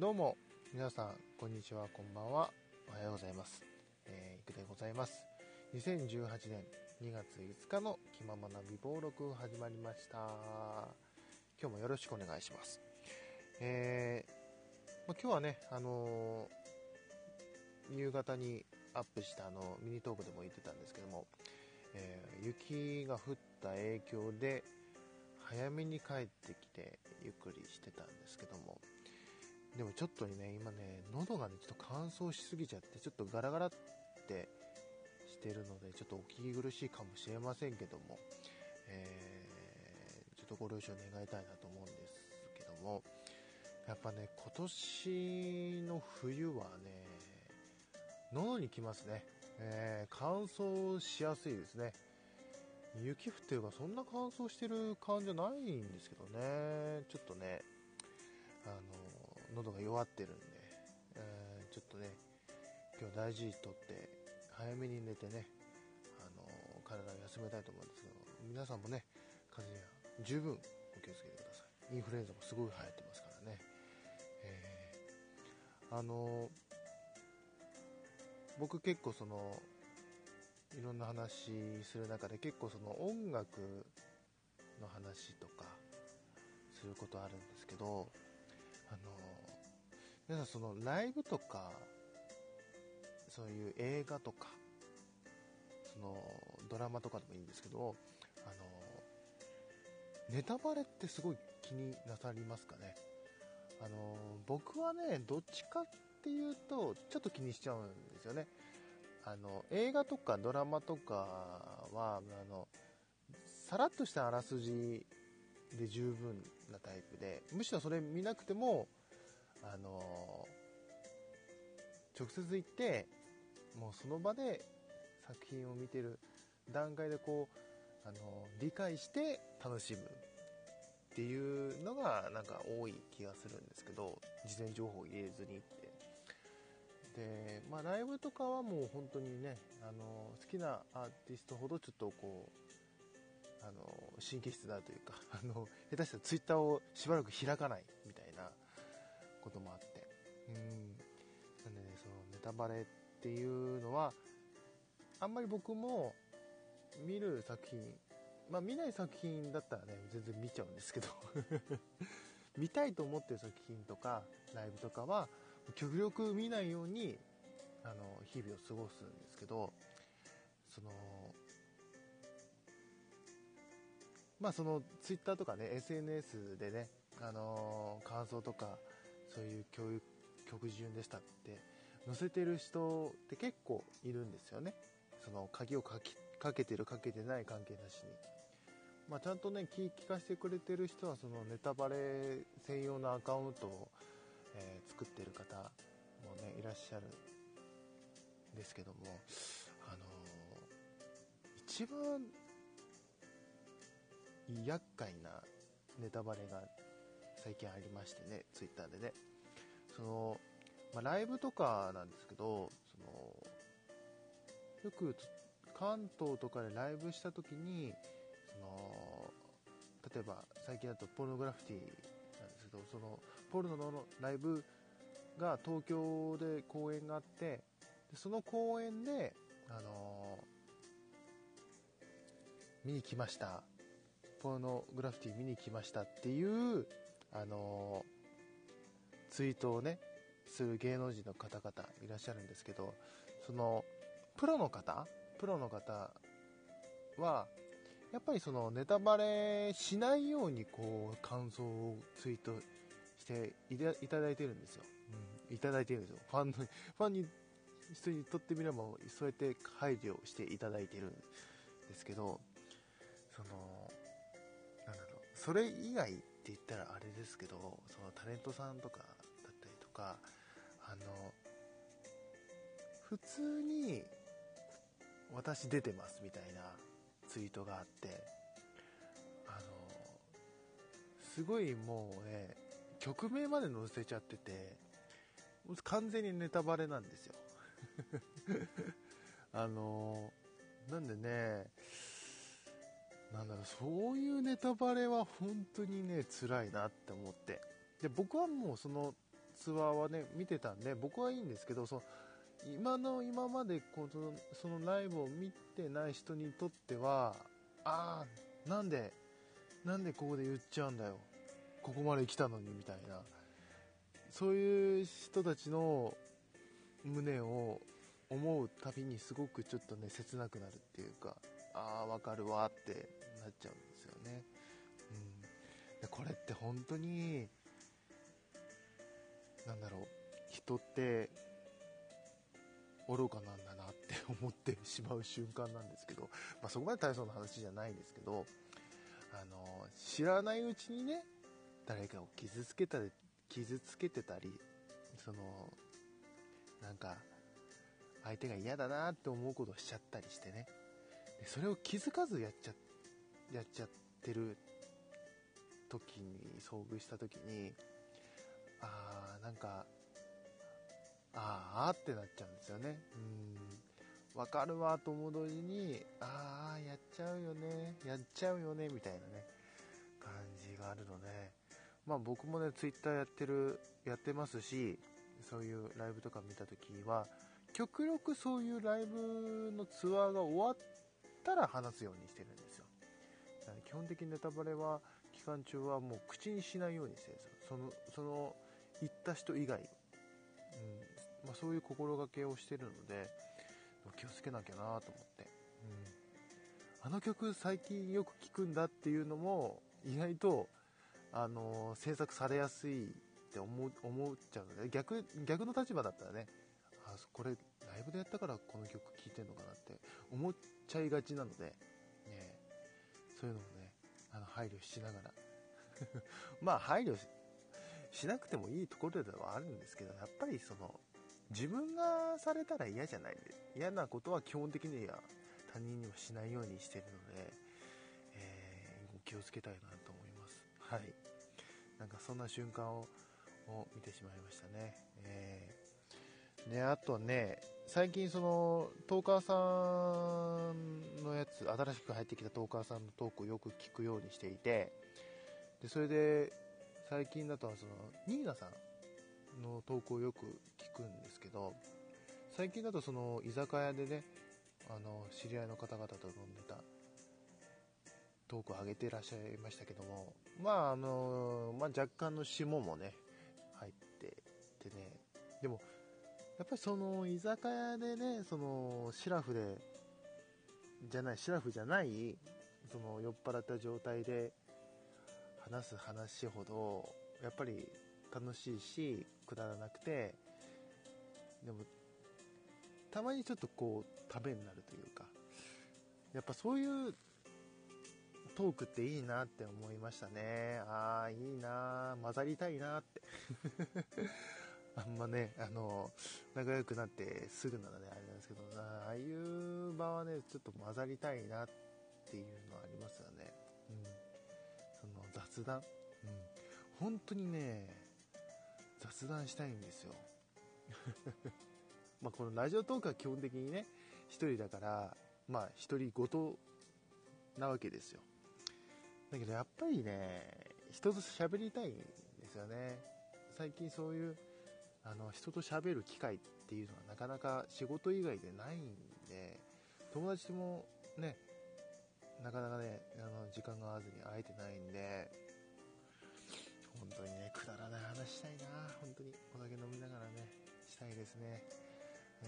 どうも皆さんこんにちはこんばんはおはようございます、えー、いくでございます。2018年2月5日の気ままな美貌録始まりました。今日もよろしくお願いします。えーま、今日はねあのー夕方にアップしたあのミニトークでも言ってたんですけども、えー雪が降った影響で早めに帰ってきてゆっくりしてたんですけどもでもちょっとね今ね喉がねちょっと乾燥しすぎちゃってちょっとガラガラってしてるのでちょっとお聞き苦しいかもしれませんけども、えーちょっとご了承願いたいなと思うんですけどもやっぱね今年の冬はね喉にきますね、えー乾燥しやすいですね。雪降ってるからそんな乾燥してる感じじゃないんですけどね。ちょっとねあの喉が弱ってるんで、えーちょっとね今日大事にとって早めに寝てねあの体を休めたいと思うんですけど皆さんもね風邪は十分お気をつけてください。インフルエンザもすごい流行ってますからね、えーあの僕結構そのいろんな話する中で結構その音楽の話とかすることあるんですけどあの皆さんそのライブとかそういう映画とかそのドラマとかでもいいんですけどあのネタバレってすごい気になさりますかね？あの僕はねどっちかっていうとちょっと気にしちゃうんですよね。あの映画とかドラマとかはあのさらっとしたあらすじで十分なタイプでむしろそれ見なくてもあの直接行ってもうその場で作品を見てる段階でこうあの理解して楽しむっていうのがなんか多い気がするんですけど事前情報を入れずにって。でまあライブとかはもう本当にねあの好きなアーティストほどちょっとこうあの神経質だというか あの下手したらツイッターをしばらく開かないみたいなこともあって。うん。なんでねそのネタバレっていうのはあんまり僕も見る作品まあ見ない作品だったらね全然見ちゃうんですけど。見たいと思ってる作品とかライブとかは極力見ないようにあの日々を過ごすんですけどそのまあそのツイッターとかね SNS でねあの感想とかそういう教育曲順でしたって載せてる人って結構いるんですよね。その鍵をかきかけてるかけてない関係なしに、まあ、ちゃんとね聞聞かせてくれてる人はそのネタバレ専用のアカウントを、えー作ってる方もねいらっしゃるんですけどもあのー一番厄介なネタバレが最近ありましてねツイッターでね。その、まあ、ライブとかなんですけどそのよく関東とかでライブした時にその例えば最近だとポルノグラフィティなんですけどそのポルノのライブが東京で公演があってでその公演であの見に来ました。ポルノグラフィティ見に来ましたっていうあのツイートをねする芸能人の方々いらっしゃるんですけどそのプロの方プロの方はやっぱりそのネタバレしないようにこう感想をツイートしていただいてるんですよ、うん、いただいてるんですよ。ファンのファンに人にとってみればそうやって配慮していただいてるんですけどそのそれ以外って言ったらあれですけどそのタレントさんとかだったりとかあの普通に私出てますみたいなツイートがあってあのすごいもうね曲名まで載せちゃってて完全にネタバレなんですよ。あのなんでねなんだろうそういうネタバレは本当にね辛いなって思って。で僕はもうそのツアーはね見てたんで僕はいいんですけどその今の今までこのそのライブを見てない人にとってはああなんでなんでここで言っちゃうんだよ。ここまで来たのにみたいな。そういう人たちの胸を思うたびにすごくちょっとね切なくなるっていうか。ああわかるわってなっちゃうんですよね、うん、これって本当になんだろう人って愚かなんだなって思ってしまう瞬間なんですけど、まあ、そこまで大層な話じゃないですけどあの知らないうちにね誰かを傷つけたり傷つけてたりそのなんか相手が嫌だなって思うことをしちゃったりしてね。でそれを気づかずやっちゃやっちゃってる時に遭遇した時にああなんかああってなっちゃうんですよね。うん。分かるわと思う同時にああやっちゃうよね。やっちゃうよね。みたいなね。感じがあるので。まあ僕もね Twitter やってるやってますしそういうライブとか見た時は極力そういうライブのツアーが終わったら話すようにしてるんですよ。だから基本的にネタバレは期間中はもう口にしないようにしてるんですよ。そのその行った人以外、うん。まあ、そういう心がけをしてるので気をつけなきゃなと思って、うん、あの曲最近よく聴くんだっていうのも意外とあの制作されやすいって思思っちゃうので逆逆の立場だったらねあこれライブでやったからこの曲聴いてんのかなって思っちゃいがちなので、ね、そういうのもねあの配慮しながら。まあ配慮しなくてもいいところではあるんですけどやっぱりその自分がされたら嫌じゃないで嫌なことは基本的には他人にはしないようにしてるので、えー、気をつけたいなと思います。はい。なんかそんな瞬間を見てしまいましたね。えー、であとね最近そのトーカーさんのやつ新しく入ってきたトーカーさんのトークをよく聞くようにしていてでそれで最近だとそのニーナさんの投稿をよく聞くんですけど最近だとその居酒屋でねあの知り合いの方々と飲んでたトークを上げていらっしゃいましたけどもまああの、まあ、若干の霜もね入っててね。でもやっぱりその居酒屋でねそのシラフでじゃないシラフじゃないその酔っ払った状態で話す話ほどやっぱり楽しいしくだらなくてでもたまにちょっとこうためになるというかやっぱそういうトークっていいなって思いましたね。ああいいな混ざりたいなって。あんまねあの仲良くなってすぐならねあれなんですけどああいう場はねちょっと混ざりたいなっていうのはありますよね。うん。その雑談、うん、本当にね雑談したいんですよ。まあこのラジオトークは基本的にね1人だからまあ1人ごとなわけですよ。だけどやっぱりね人と喋りたいんですよね。最近そういうあの人と喋る機会っていうのはなかなか仕事以外でないんで友達もねなかなかねあの時間が合わずに会えてないんで本当にねくだらない話したいな。本当にお酒飲みながらねしたいですね。え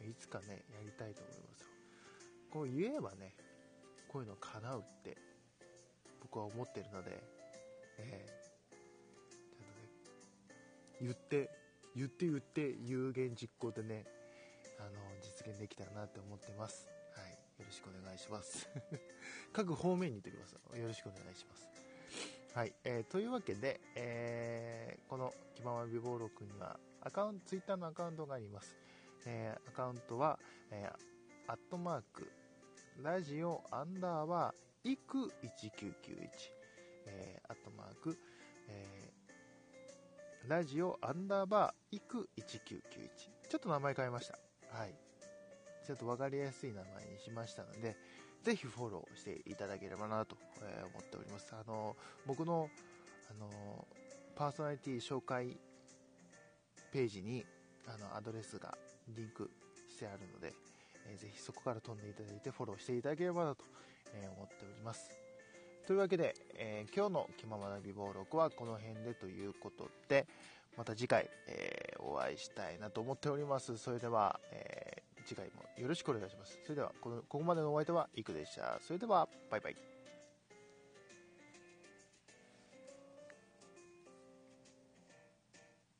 ー、えー、いつかねやりたいと思いますよ。こう言えばねこういうの叶うって僕は思ってるのでえー、言って言って言って有言実行でねあの実現できたらなって思ってます。はい。よろしくお願いします。各方面にとります。よろしくお願いします。はい、えー、というわけで、えー、この「気まま美貌録」にはアカウントツイッターのアカウントがあります、えー、アカウントは、えー、アットマークラジオアンダーバーイク1991、えー、アットマーク、え、ラジオアンダーバーイク1991ちょっと名前変えました。はい。ちょっと分かりやすい名前にしましたので、ぜひフォローしていただければなと思っております。あの、僕の、あの、パーソナリティ紹介ページにあのアドレスがリンクしてあるので、えー、ぜひそこから飛んでいただいてフォローしていただければなと、思っております。というわけで、えー、今日の気ままな美暴録はこの辺でということでまた次回、えー、お会いしたいなと思っております。それでは、え次回もよろしくお願いします。それではこのここまでのお相手はいくでした。それではバイバイ。